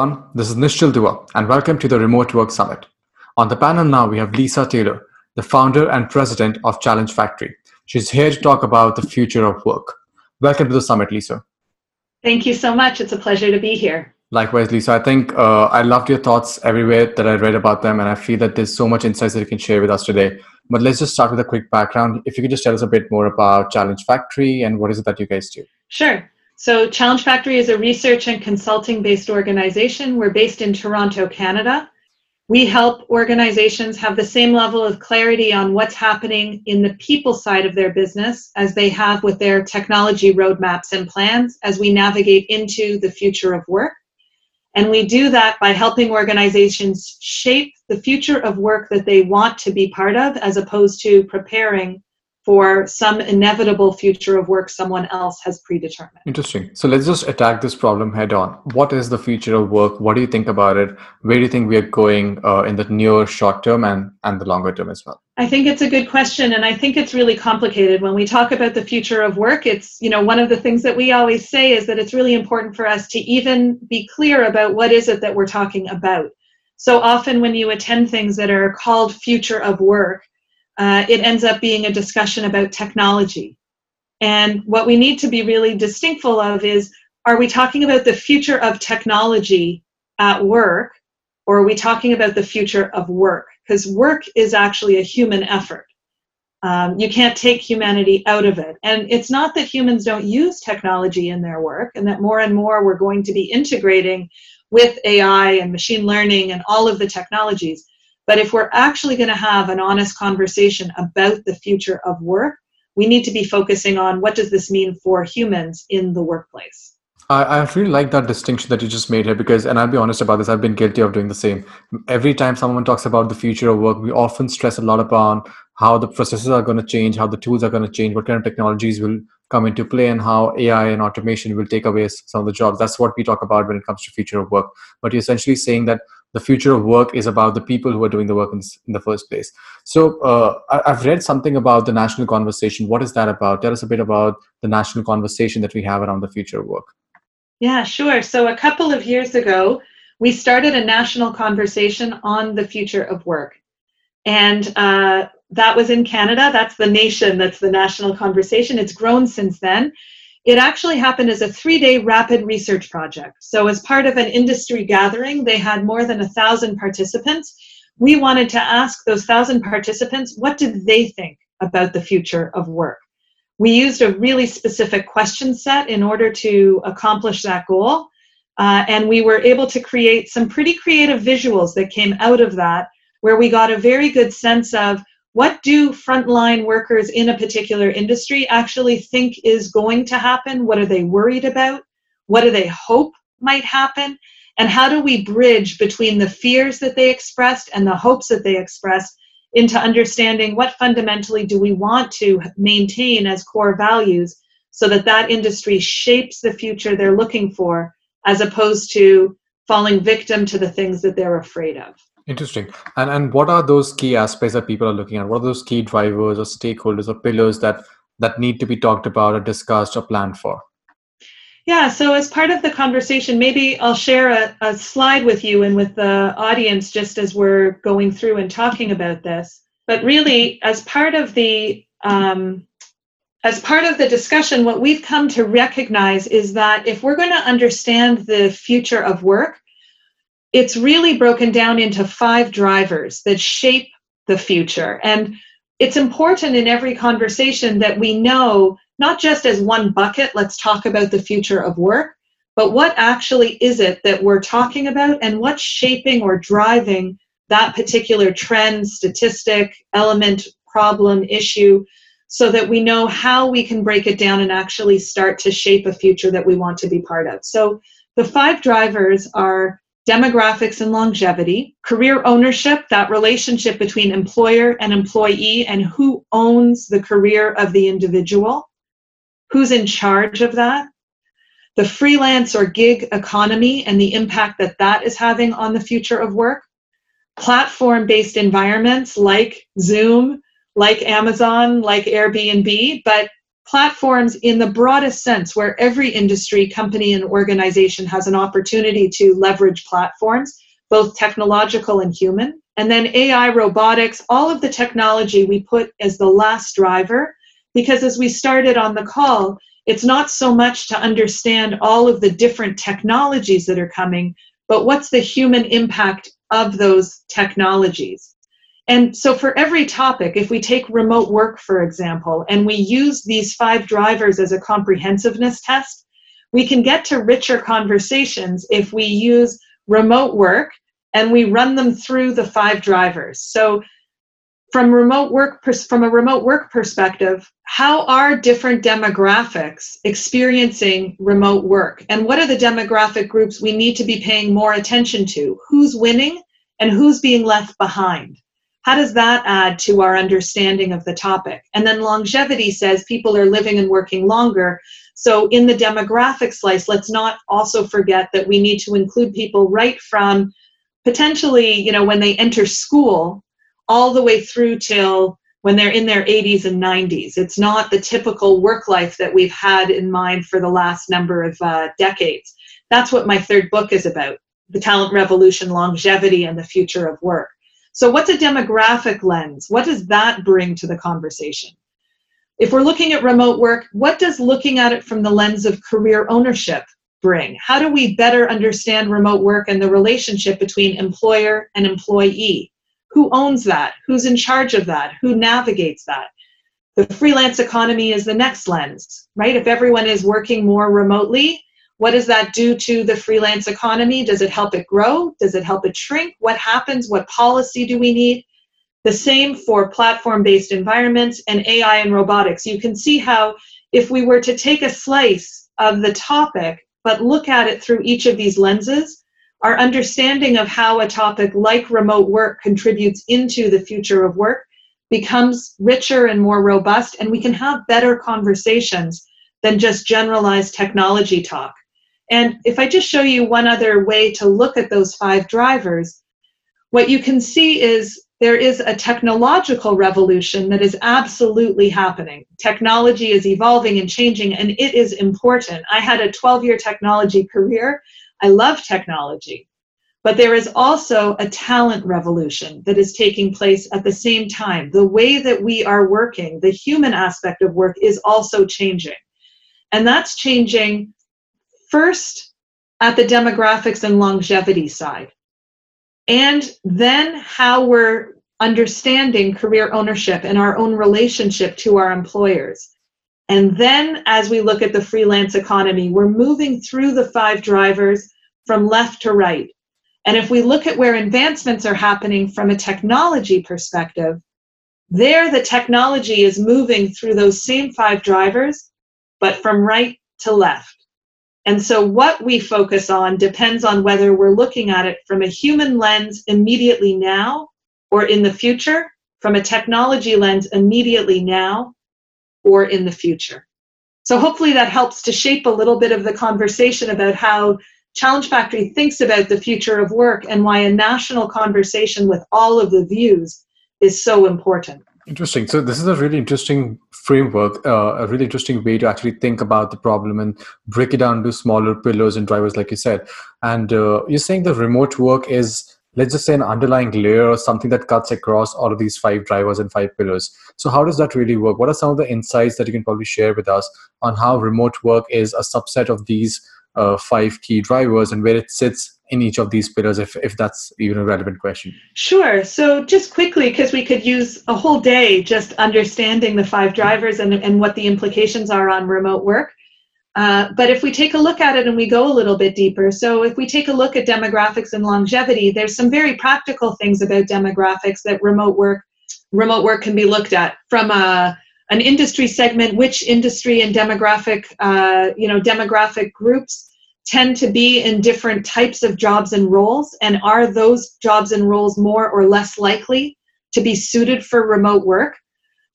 everyone. This is Nishchal Dua, and welcome to the Remote Work Summit. On the panel now, we have Lisa Taylor, the founder and president of Challenge Factory. She's here to talk about the future of work. Welcome to the summit, Lisa. Thank you so much. It's a pleasure to be here. Likewise, Lisa. I think uh, I loved your thoughts everywhere that I read about them, and I feel that there's so much insights that you can share with us today. But let's just start with a quick background. If you could just tell us a bit more about Challenge Factory and what is it that you guys do? Sure. So, Challenge Factory is a research and consulting based organization. We're based in Toronto, Canada. We help organizations have the same level of clarity on what's happening in the people side of their business as they have with their technology roadmaps and plans as we navigate into the future of work. And we do that by helping organizations shape the future of work that they want to be part of as opposed to preparing for some inevitable future of work someone else has predetermined. Interesting. So let's just attack this problem head on. What is the future of work? What do you think about it? Where do you think we are going uh, in the near short term and, and the longer term as well? I think it's a good question and I think it's really complicated. When we talk about the future of work, it's, you know, one of the things that we always say is that it's really important for us to even be clear about what is it that we're talking about. So often when you attend things that are called future of work, uh, it ends up being a discussion about technology. And what we need to be really distinctful of is are we talking about the future of technology at work, or are we talking about the future of work? Because work is actually a human effort. Um, you can't take humanity out of it. And it's not that humans don't use technology in their work, and that more and more we're going to be integrating with AI and machine learning and all of the technologies. But if we're actually going to have an honest conversation about the future of work, we need to be focusing on what does this mean for humans in the workplace. I, I really like that distinction that you just made here because, and I'll be honest about this, I've been guilty of doing the same. Every time someone talks about the future of work, we often stress a lot upon how the processes are going to change, how the tools are going to change, what kind of technologies will come into play, and how AI and automation will take away some of the jobs. That's what we talk about when it comes to future of work. But you're essentially saying that the future of work is about the people who are doing the work in, the first place. So uh, I, have read something about the national conversation. What is that about? Tell us a bit about the national conversation that we have around the future of work. Yeah, sure. So a couple of years ago, we started a national conversation on the future of work. And uh, that was in Canada. That's the nation, that's the national conversation. It's grown since then. It actually happened as a three day rapid research project. So, as part of an industry gathering, they had more than a thousand participants. We wanted to ask those thousand participants what did they think about the future of work? We used a really specific question set in order to accomplish that goal. Uh, and we were able to create some pretty creative visuals that came out of that, where we got a very good sense of what do frontline workers in a particular industry actually think is going to happen? What are they worried about? What do they hope might happen? And how do we bridge between the fears that they expressed and the hopes that they expressed into understanding what fundamentally do we want to maintain as core values so that that industry shapes the future they're looking for as opposed to falling victim to the things that they're afraid of. Interesting. And and what are those key aspects that people are looking at? What are those key drivers or stakeholders or pillars that that need to be talked about or discussed or planned for? Yeah, so as part of the conversation, maybe I'll share a, a slide with you and with the audience just as we're going through and talking about this. But really, as part of the um, as part of the discussion, what we've come to recognize is that if we're going to understand the future of work, it's really broken down into five drivers that shape the future. And it's important in every conversation that we know not just as one bucket, let's talk about the future of work, but what actually is it that we're talking about and what's shaping or driving that particular trend, statistic, element, problem, issue, so that we know how we can break it down and actually start to shape a future that we want to be part of. So the five drivers are demographics and longevity, career ownership, that relationship between employer and employee, and who owns the career of the individual, who's in charge of that, the freelance or gig economy and the impact that that is having on the future of work, platform based environments like Zoom, like Amazon, like Airbnb, but platforms in the broadest sense, where every industry, company, and organization has an opportunity to leverage platforms, both technological and human. And then AI, robotics, all of the technology we put as the last driver, because as we started on the call, it's not so much to understand all of the different technologies that are coming, but what's the human impact of those technologies. And so, for every topic, if we take remote work, for example, and we use these five drivers as a comprehensiveness test, we can get to richer conversations if we use remote work and we run them through the five drivers. So, from remote work from a remote work perspective, how are different demographics experiencing remote work, and what are the demographic groups we need to be paying more attention to? Who's winning and who's being left behind? How does that add to our understanding of the topic? And then longevity says people are living and working longer. So, in the demographic slice, let's not also forget that we need to include people right from potentially, you know, when they enter school all the way through till when they're in their 80s and 90s. It's not the typical work life that we've had in mind for the last number of uh, decades. That's what my third book is about the talent revolution, longevity, and the future of work. So, what's a demographic lens? What does that bring to the conversation? If we're looking at remote work, what does looking at it from the lens of career ownership bring? How do we better understand remote work and the relationship between employer and employee? Who owns that? Who's in charge of that? Who navigates that? The freelance economy is the next lens, right? If everyone is working more remotely, what does that do to the freelance economy? Does it help it grow? Does it help it shrink? What happens? What policy do we need? The same for platform based environments and AI and robotics. You can see how, if we were to take a slice of the topic but look at it through each of these lenses, our understanding of how a topic like remote work contributes into the future of work becomes richer and more robust, and we can have better conversations than just generalized technology talk. And if I just show you one other way to look at those five drivers, what you can see is there is a technological revolution that is absolutely happening. Technology is evolving and changing, and it is important. I had a 12 year technology career. I love technology. But there is also a talent revolution that is taking place at the same time. The way that we are working, the human aspect of work, is also changing. And that's changing first at the demographics and longevity side, and then how we're understanding career ownership and our own relationship to our employers. And then as we look at the freelance economy, we're moving through the five drivers from left to right. And if we look at where advancements are happening from a technology perspective, there the technology is moving through those same five drivers, but from right to left. And so, what we focus on depends on whether we're looking at it from a human lens immediately now or in the future, from a technology lens immediately now or in the future. So, hopefully, that helps to shape a little bit of the conversation about how Challenge Factory thinks about the future of work and why a national conversation with all of the views is so important. Interesting. So this is a really interesting framework, uh, a really interesting way to actually think about the problem and break it down to smaller pillars and drivers, like you said. And uh, you're saying the remote work is, let's just say, an underlying layer or something that cuts across all of these five drivers and five pillars. So how does that really work? What are some of the insights that you can probably share with us on how remote work is a subset of these uh, five key drivers and where it sits in each of these pillars if, if that's even a relevant question. Sure. So just quickly because we could use a whole day just understanding the five drivers and, and what the implications are on remote work. Uh, but if we take a look at it and we go a little bit deeper so if we take a look at demographics and longevity there's some very practical things about demographics that remote work remote work can be looked at from a an industry segment which industry and demographic uh, you know demographic groups tend to be in different types of jobs and roles and are those jobs and roles more or less likely to be suited for remote work?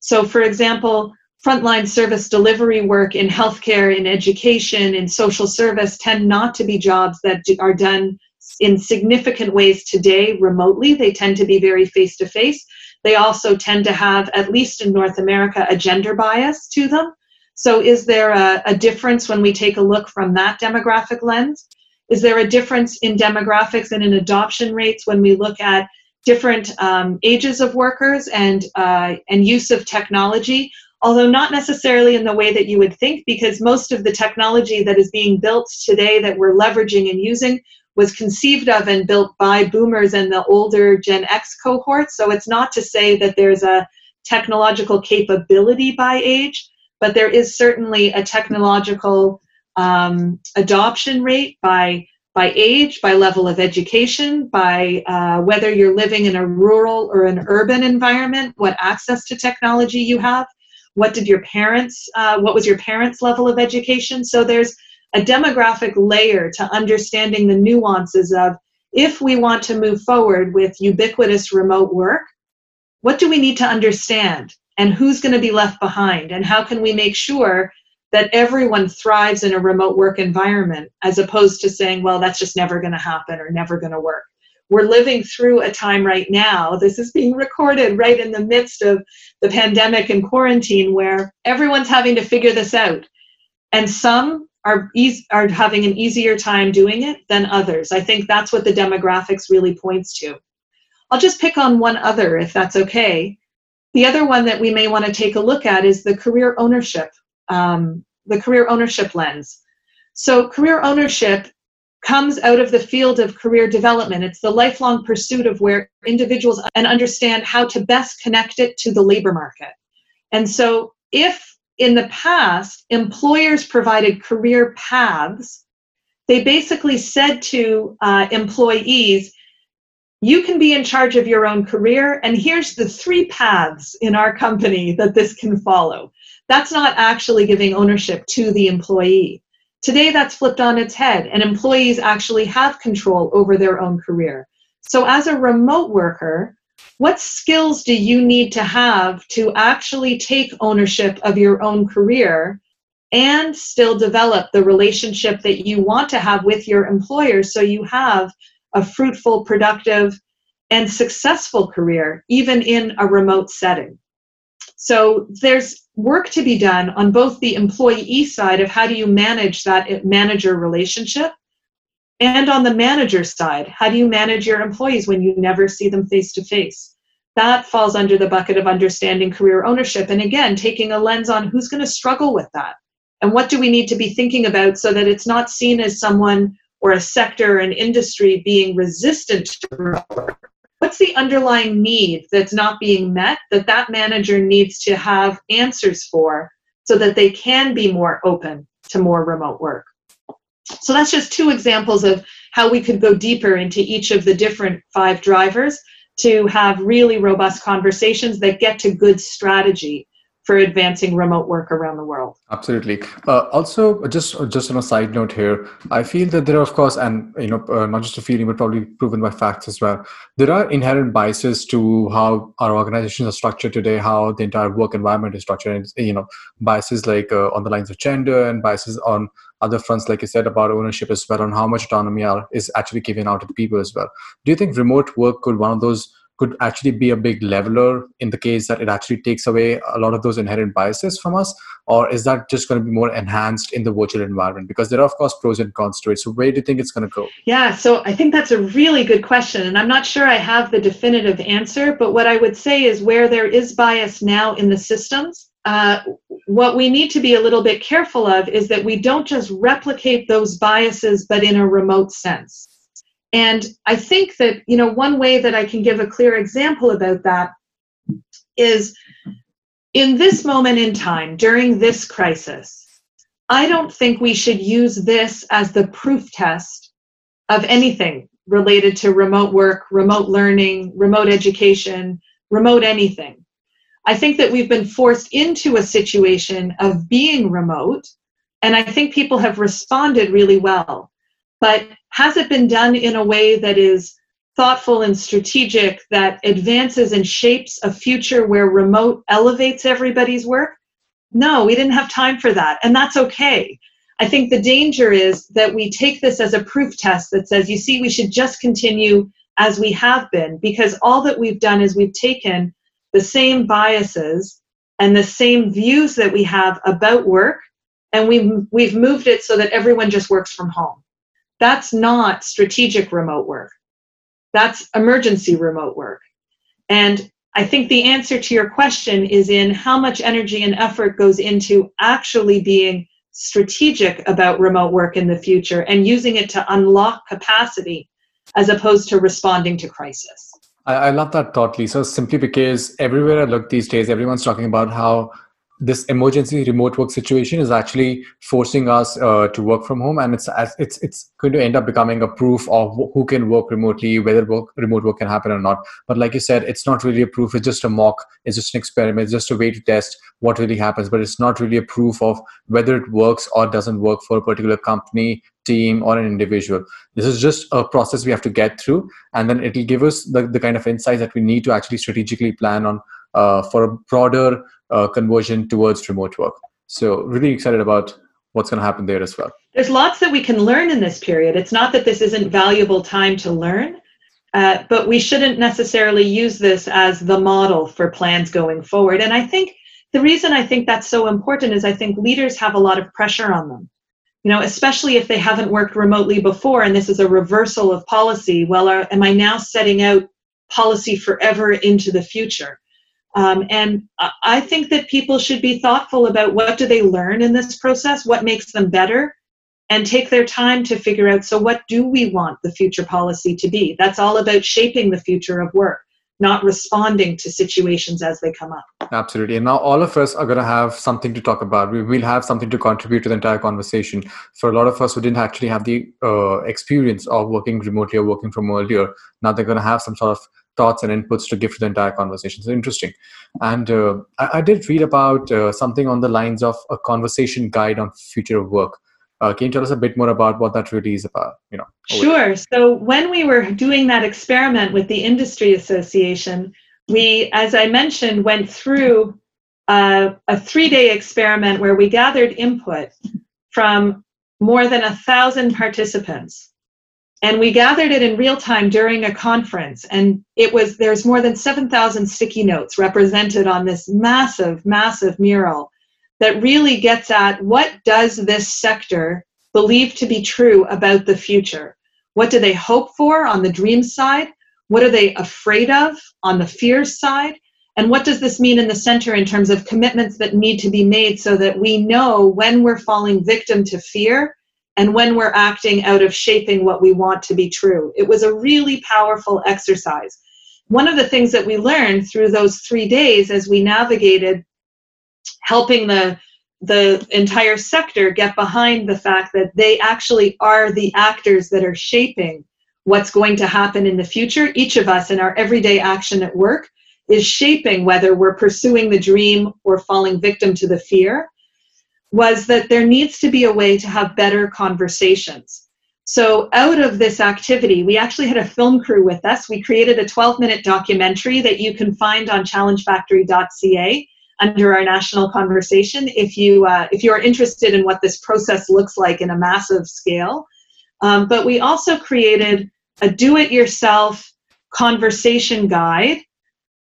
So for example frontline service delivery work in healthcare in education in social service tend not to be jobs that are done in significant ways today remotely. They tend to be very face to face they also tend to have at least in north america a gender bias to them So, is there a, a difference when we take a look from that demographic lens? Is there a difference in demographics and in adoption rates when we look at different um, ages of workers and uh, and use of technology? Although not necessarily in the way that you would think, because most of the technology that is being built today that we're leveraging and using was conceived of and built by boomers and the older Gen X cohort. So it's not to say that there's a technological capability by age, but there is certainly a technological um, adoption rate by by age, by level of education, by uh, whether you're living in a rural or an urban environment, what access to technology you have, what did your parents, uh, what was your parents' level of education. So there's a demographic layer to understanding the nuances of if we want to move forward with ubiquitous remote work, what do we need to understand? And who's going to be left behind? And how can we make sure that everyone thrives in a remote work environment as opposed to saying, well, that's just never going to happen or never going to work? We're living through a time right now. This is being recorded right in the midst of the pandemic and quarantine where everyone's having to figure this out. And some are easy, are having an easier time doing it than others. I think that's what the demographics really points to. I'll just pick on one other if that's okay. The other one that we may want to take a look at is the career ownership, um, the career ownership lens. So career ownership comes out of the field of career development. It's the lifelong pursuit of where individuals and understand how to best connect it to the labor market. And so if in the past, employers provided career paths. They basically said to uh, employees, you can be in charge of your own career, and here's the three paths in our company that this can follow. That's not actually giving ownership to the employee. Today, that's flipped on its head, and employees actually have control over their own career. So, as a remote worker, what skills do you need to have to actually take ownership of your own career and still develop the relationship that you want to have with your employer so you have a fruitful, productive, and successful career, even in a remote setting? So there's work to be done on both the employee side of how do you manage that manager relationship and on the manager side, how do you manage your employees when you never see them face to face? That falls under the bucket of understanding career ownership. And again, taking a lens on who's going to struggle with that and what do we need to be thinking about so that it's not seen as someone or a sector or an industry being resistant to remote work. what's the underlying need that's not being met that that manager needs to have answers for so that they can be more open to more remote work so that's just two examples of how we could go deeper into each of the different five drivers to have really robust conversations that get to good strategy for advancing remote work around the world. Absolutely. Uh, also, just just on a side note here, I feel that there are, of course, and you know, uh, not just a feeling, but probably proven by facts as well. There are inherent biases to how our organizations are structured today, how the entire work environment is structured, and you know, biases like uh, on the lines of gender and biases on other fronts, like you said about ownership as well, on how much autonomy are, is actually given out to people as well. Do you think remote work could one of those could actually be a big leveler in the case that it actually takes away a lot of those inherent biases from us? Or is that just going to be more enhanced in the virtual environment? Because there are of course pros and cons to it. So where do you think it's going to go? Yeah so i think that's a really good question and i'm not sure i have the definitive answer but what i would say is where there is bias now in the systems uh, what we need to be a little bit careful of is that we don't just replicate those biases but in a remote sense and I think that, you know, one way that I can give a clear example about that is in this moment in time, during this crisis, I don't think we should use this as the proof test of anything related to remote work, remote learning, remote education, remote anything. I think that we've been forced into a situation of being remote, and I think people have responded really well. But has it been done in a way that is thoughtful and strategic that advances and shapes a future where remote elevates everybody's work? No, we didn't have time for that, and that's okay. I think the danger is that we take this as a proof test that says, you see, we should just continue as we have been, because all that we've done is we've taken the same biases and the same views that we have about work, and we've, we've moved it so that everyone just works from home. That's not strategic remote work. That's emergency remote work. And I think the answer to your question is in how much energy and effort goes into actually being strategic about remote work in the future and using it to unlock capacity as opposed to responding to crisis. I, love that thought, Lisa, simply because everywhere I look these days, everyone's talking about how this emergency remote work situation is actually forcing us uh, to work from home. And it's it's it's going to end up becoming a proof of who can work remotely whether work, remote work can happen or not. But like you said it's not really a proof. It's just a mock. It's just an experiment. It's just a way to test what really happens. But it's not really a proof of whether it works or doesn't work for a particular company team or an individual. This is just a process we have to get through. And then it'll give us the, the kind of insights that we need to actually strategically plan on uh, for a broader uh, conversion towards remote work. So, really excited about what's going to happen there as well. There's lots that we can learn in this period. It's not that this isn't valuable time to learn, uh, but we shouldn't necessarily use this as the model for plans going forward. And I think the reason I think that's so important is I think leaders have a lot of pressure on them. You know, especially if they haven't worked remotely before and this is a reversal of policy. Well, are, am I now setting out policy forever into the future? Um, and I think that people should be thoughtful about what do they learn in this process, what makes them better, and take their time to figure out so what do we want the future policy to be? That's all about shaping the future of work, not responding to situations as they come up. Absolutely. And now all of us are going to have something to talk about. We will have something to contribute to the entire conversation. For a lot of us who didn't actually have the uh, experience of working remotely or working from earlier, now they're going to have some sort of thoughts and inputs to give to the entire conversation. So interesting. And uh, I, I, did read about uh, something on the lines of a conversation guide on future of work. Uh, can you tell us a bit more about what that really is about? You know. Sure. So when we were doing that experiment with the industry association, we, as I mentioned, went through uh, a three-day experiment where we gathered input from more than a thousand participants and we gathered it in real time during a conference. And it was there's more than 7000 sticky notes represented on this massive massive mural that really gets at what does this sector believe to be true about the future? What do they hope for on the dream side? What are they afraid of on the fears side? And what does this mean in the center in terms of commitments that need to be made so that we know when we're falling victim to fear and when we're acting out of shaping what we want to be true. It was a really powerful exercise. One of the things that we learned through those three days as we navigated helping the the entire sector get behind the fact that they actually are the actors that are shaping what's going to happen in the future. Each of us in our everyday action at work is shaping whether we're pursuing the dream or falling victim to the fear was that there needs to be a way to have better conversations. So, out of this activity, we actually had a film crew with us. We created a 12 minute documentary that you can find on challengefactory.ca under our national conversation if you, uh, if you are interested in what this process looks like in a massive scale. Um, but we also created a do it yourself conversation guide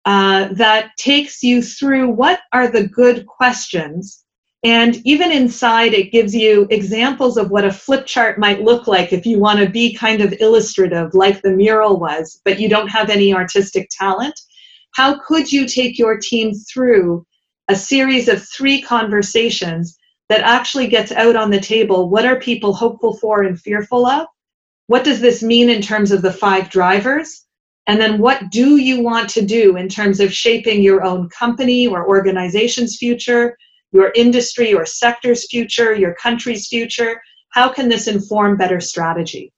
uh, that takes you through what are the good questions and even inside, it gives you examples of what a flip chart might look like if you want to be kind of illustrative, like the mural was, but you don't have any artistic talent. How could you take your team through a series of three conversations that actually gets out on the table? What are people hopeful for and fearful of? What does this mean in terms of the five drivers? And then what do you want to do in terms of shaping your own company or organization's future? Your industry or sector's future, your country's future? How can this inform better strategy?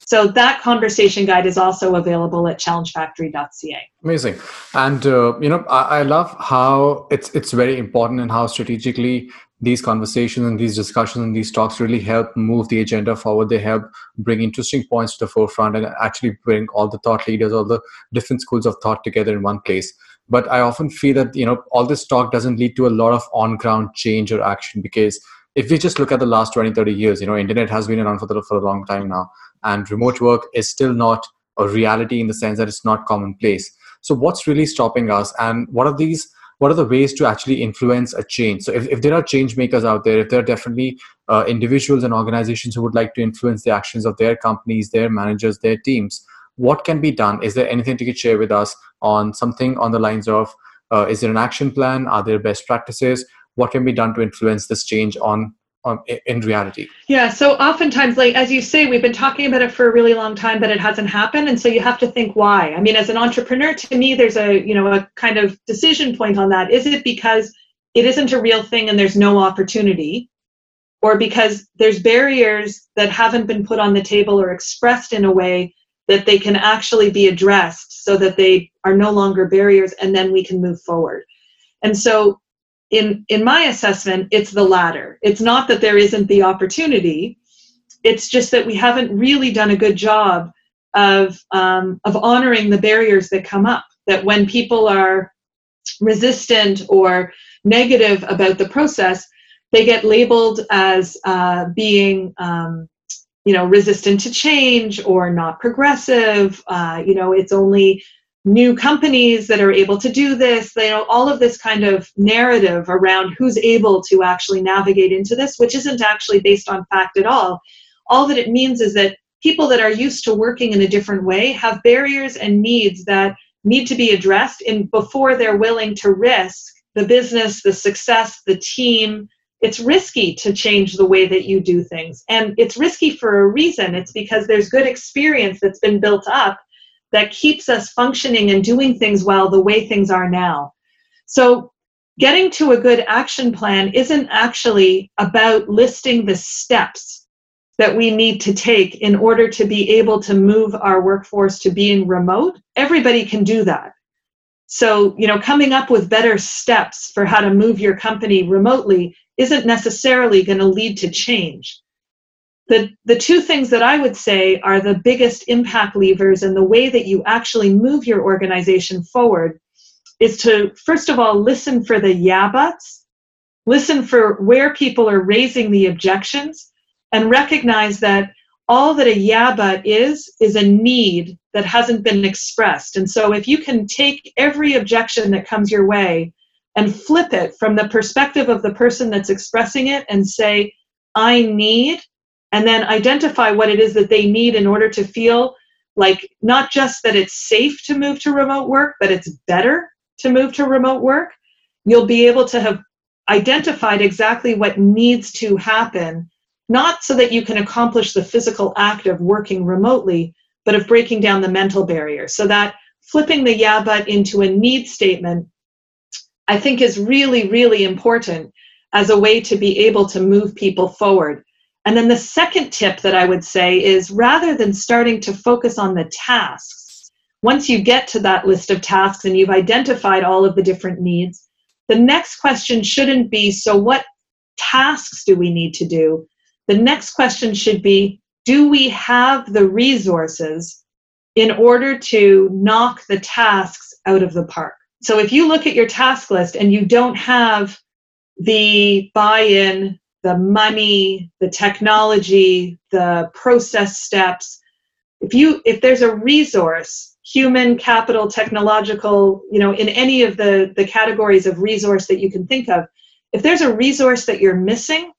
So that conversation guide is also available at challengefactory.ca. Amazing, and uh, you know I, I, love how it's it's very important and how strategically these conversations and these discussions and these talks really help move the agenda forward. They help bring interesting points to the forefront and actually bring all the thought leaders, all the different schools of thought together in one place but i often feel that you know all this talk doesn't lead to a lot of on ground change or action because if we just look at the last 20 30 years you know internet has been around for, the, for a long time now and remote work is still not a reality in the sense that it's not commonplace. So what's really stopping us and what are these what are the ways to actually influence a change? So if, if there are change makers out there if there are definitely uh, individuals and organizations who would like to influence the actions of their companies their managers their teams what can be done? Is there anything you could share with us on something on the lines of uh, is there an action plan? Are there best practices? What can be done to influence this change on in reality? Yeah so oftentimes like as you say we've been talking about it for a really long time but it hasn't happened and so you have to think why. I mean as an entrepreneur to me there's a you know a kind of decision point on that. Is it because it isn't a real thing and there's no opportunity or because there's barriers that haven't been put on the table or expressed in a way that they can actually be addressed so that they are no longer barriers and then we can move forward. And so in in my assessment it's the latter. It's not that there isn't the opportunity. It's just that we haven't really done a good job of um, of honoring the barriers that come up that when people are resistant or negative about the process they get labeled as uh, being um, you know resistant to change or not progressive uh, you know it's only new companies that are able to do this you know all of this kind of narrative around who's able to actually navigate into this which isn't actually based on fact at all. All that it means is that people that are used to working in a different way have barriers and needs that need to be addressed in before they're willing to risk the business the success the team it's risky to change the way that you do things and it's risky for a reason it's because there's good experience that's been built up that keeps us functioning and doing things well the way things are now. So, getting to a good action plan isn't actually about listing the steps that we need to take in order to be able to move our workforce to being remote. Everybody can do that. So, you know, coming up with better steps for how to move your company remotely isn't necessarily going to lead to change. The, the two things that I would say are the biggest impact levers and the way that you actually move your organization forward is to, first of all, listen for the yeah buts, listen for where people are raising the objections, and recognize that all that a yeah but is, is a need that hasn't been expressed. And so if you can take every objection that comes your way and flip it from the perspective of the person that's expressing it and say, I need and then identify what it is that they need in order to feel like not just that it's safe to move to remote work, but it's better to move to remote work, you'll be able to have identified exactly what needs to happen, not so that you can accomplish the physical act of working remotely, but of breaking down the mental barrier. So that flipping the yeah but into a need statement, I think is really, really important as a way to be able to move people forward. And then the second tip that I would say is rather than starting to focus on the tasks, once you get to that list of tasks and you've identified all of the different needs, the next question shouldn't be so what tasks do we need to do? The next question should be do we have the resources in order to knock the tasks out of the park? So if you look at your task list and you don't have the buy in the money, the technology, the process steps. If you if there's a resource, human capital, technological, you know, in any of the the categories of resource that you can think of, if there's a resource that you're missing,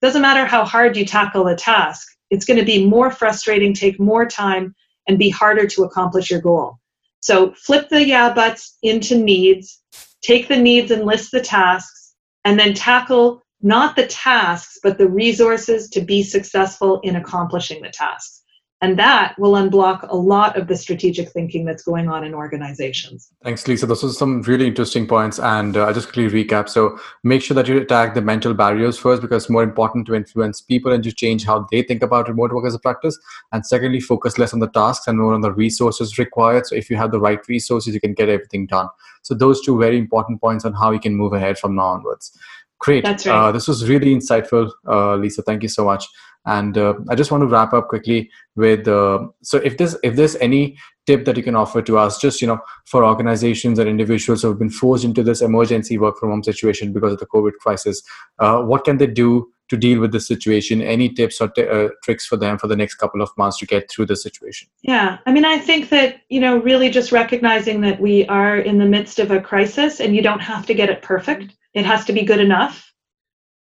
doesn't matter how hard you tackle a task, it's going to be more frustrating, take more time, and be harder to accomplish your goal. So flip the yeah buts into needs, take the needs and list the tasks, and then tackle not the tasks, but the resources to be successful in accomplishing the tasks. And that will unblock a lot of the strategic thinking that's going on in organizations. Thanks, Lisa. Those are some really interesting points. And uh, I'll just quickly recap. So make sure that you attack the mental barriers first because it's more important to influence people and to change how they think about remote work as a practice. And secondly, focus less on the tasks and more on the resources required. So if you have the right resources, you can get everything done. So those two very important points on how you can move ahead from now onwards. Great. That's right. Uh, this was really insightful, uh, Lisa. Thank you so much. And uh, I just want to wrap up quickly with uh, so if there's if there's any tip that you can offer to us, just you know, for organizations and individuals who have been forced into this emergency work from home situation because of the COVID crisis, uh, what can they do to deal with the situation? Any tips or t- uh, tricks for them for the next couple of months to get through the situation? Yeah i mean i think that you know really just recognizing that we are in the midst of a crisis and you don't have to get it perfect. It has to be good enough.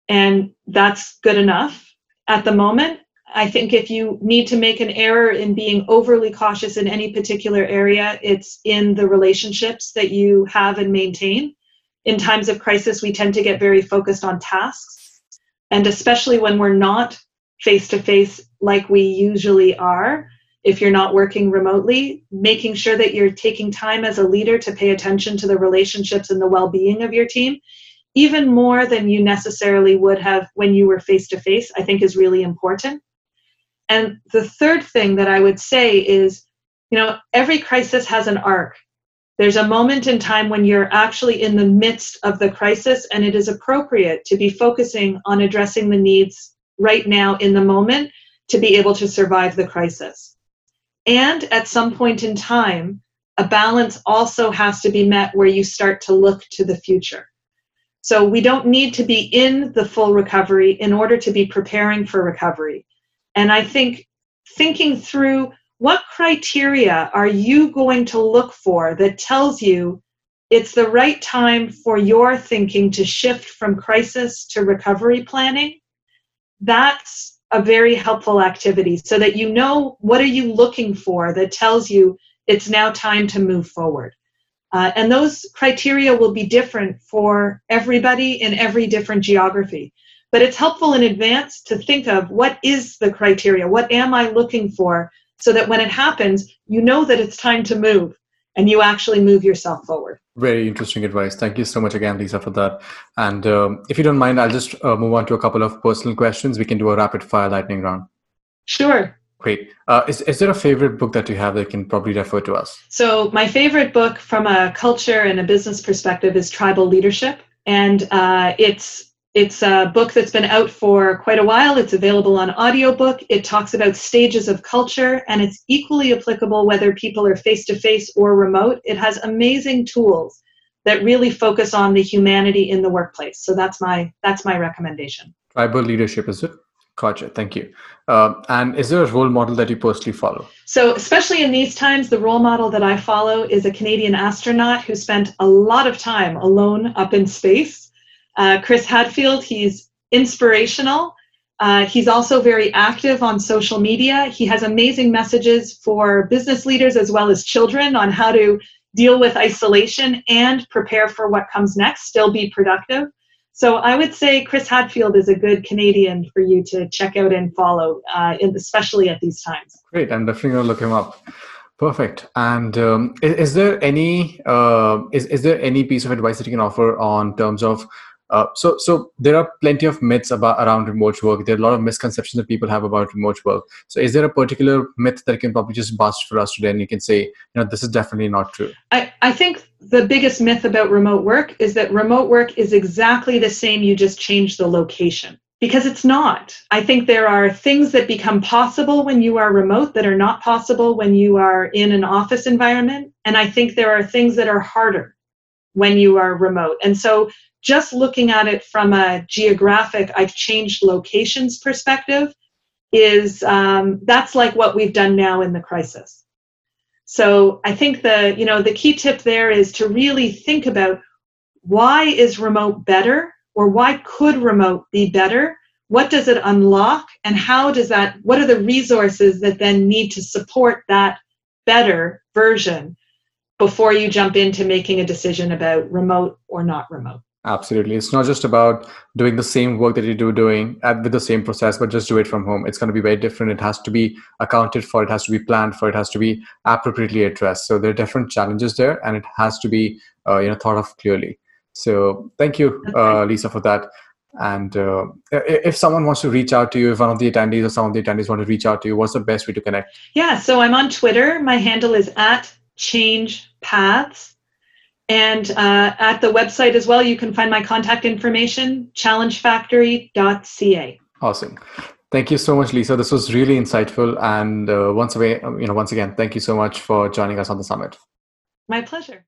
And that's good enough at the moment I think if you need to make an error in being overly cautious in any particular area, it's in the relationships that you have and maintain. In times of crisis, we tend to get very focused on tasks. And especially when we're not face to face like we usually are, if you're not working remotely, making sure that you're taking time as a leader to pay attention to the relationships and the well being of your team, even more than you necessarily would have when you were face to face, I think is really important. And the third thing that I would say is, you know, every crisis has an arc. There's a moment in time when you're actually in the midst of the crisis, and it is appropriate to be focusing on addressing the needs right now in the moment to be able to survive the crisis. And at some point in time, a balance also has to be met where you start to look to the future. So we don't need to be in the full recovery in order to be preparing for recovery. And I think thinking through what criteria are you going to look for that tells you it's the right time for your thinking to shift from crisis to recovery planning that's a very helpful activity so that you know what are you looking for that tells you it's now time to move forward uh, and those criteria will be different for everybody in every different geography. But it's helpful in advance to think of what is the criteria what am i looking for so that when it happens you know that it's time to move and you actually move yourself forward. Very interesting advice. Thank you so much again lisa for that. And um, if you don't mind i'll just uh, move on to a couple of personal questions. We can do a rapid fire lightning round. Sure Great. Uh, is, is there a favorite book that you have that you can probably refer to us? So, my favorite book from a culture and a business perspective is Tribal Leadership. And uh, it's it's a book that's been out for quite a while. It's available on audiobook. It talks about stages of culture and it's equally applicable whether people are face to face or remote. It has amazing tools that really focus on the humanity in the workplace. So that's my that's my recommendation. Tribal leadership is it? Gotcha. Thank you. Uh, and is there a role model that you personally follow? So, especially in these times, the role model that I follow is a Canadian astronaut who spent a lot of time alone up in space uh, Chris Hadfield, he's inspirational. Uh, he's also very active on social media. He has amazing messages for business leaders as well as children on how to deal with isolation and prepare for what comes next, still be productive. So I would say Chris Hadfield is a good Canadian for you to check out and follow, uh, in, especially at these times. Great, I'm definitely to look him up. Perfect. And um, is, is, there any uh, is is there any piece of advice that you can offer on terms of uh, so, so there are plenty of myths about around remote work. There are a lot of misconceptions that people have about remote work. So, is there a particular myth that can probably just bust for us today, and you can say, you know, this is definitely not true? I, I think the biggest myth about remote work is that remote work is exactly the same. You just change the location because it's not. I think there are things that become possible when you are remote that are not possible when you are in an office environment, and I think there are things that are harder when you are remote. And so just looking at it from a geographic, I've changed locations perspective, is um, that's like what we've done now in the crisis. So I think the you know the key tip there is to really think about why is remote better or why could remote be better? What does it unlock and how does that what are the resources that then need to support that better version before you jump into making a decision about remote or not remote? Absolutely. It's not just about doing the same work that you do doing at, with the same process, but just do it from home. It's going to be very different. It has to be accounted for. It has to be planned for. It has to be appropriately addressed. So there are different challenges there, and it has to be uh, you know thought of clearly. So thank you, uh, Lisa, for that. And uh, if someone wants to reach out to you, if one of the attendees or some of the attendees want to reach out to you, what's the best way to connect? Yeah, so I'm on Twitter. My handle is at Change Paths and uh, at the website as well, you can find my contact information, challengefactory.ca. Awesome. Thank you so much, Lisa. This was really insightful. And uh, once away, you know, once again, thank you so much for joining us on the summit. My pleasure.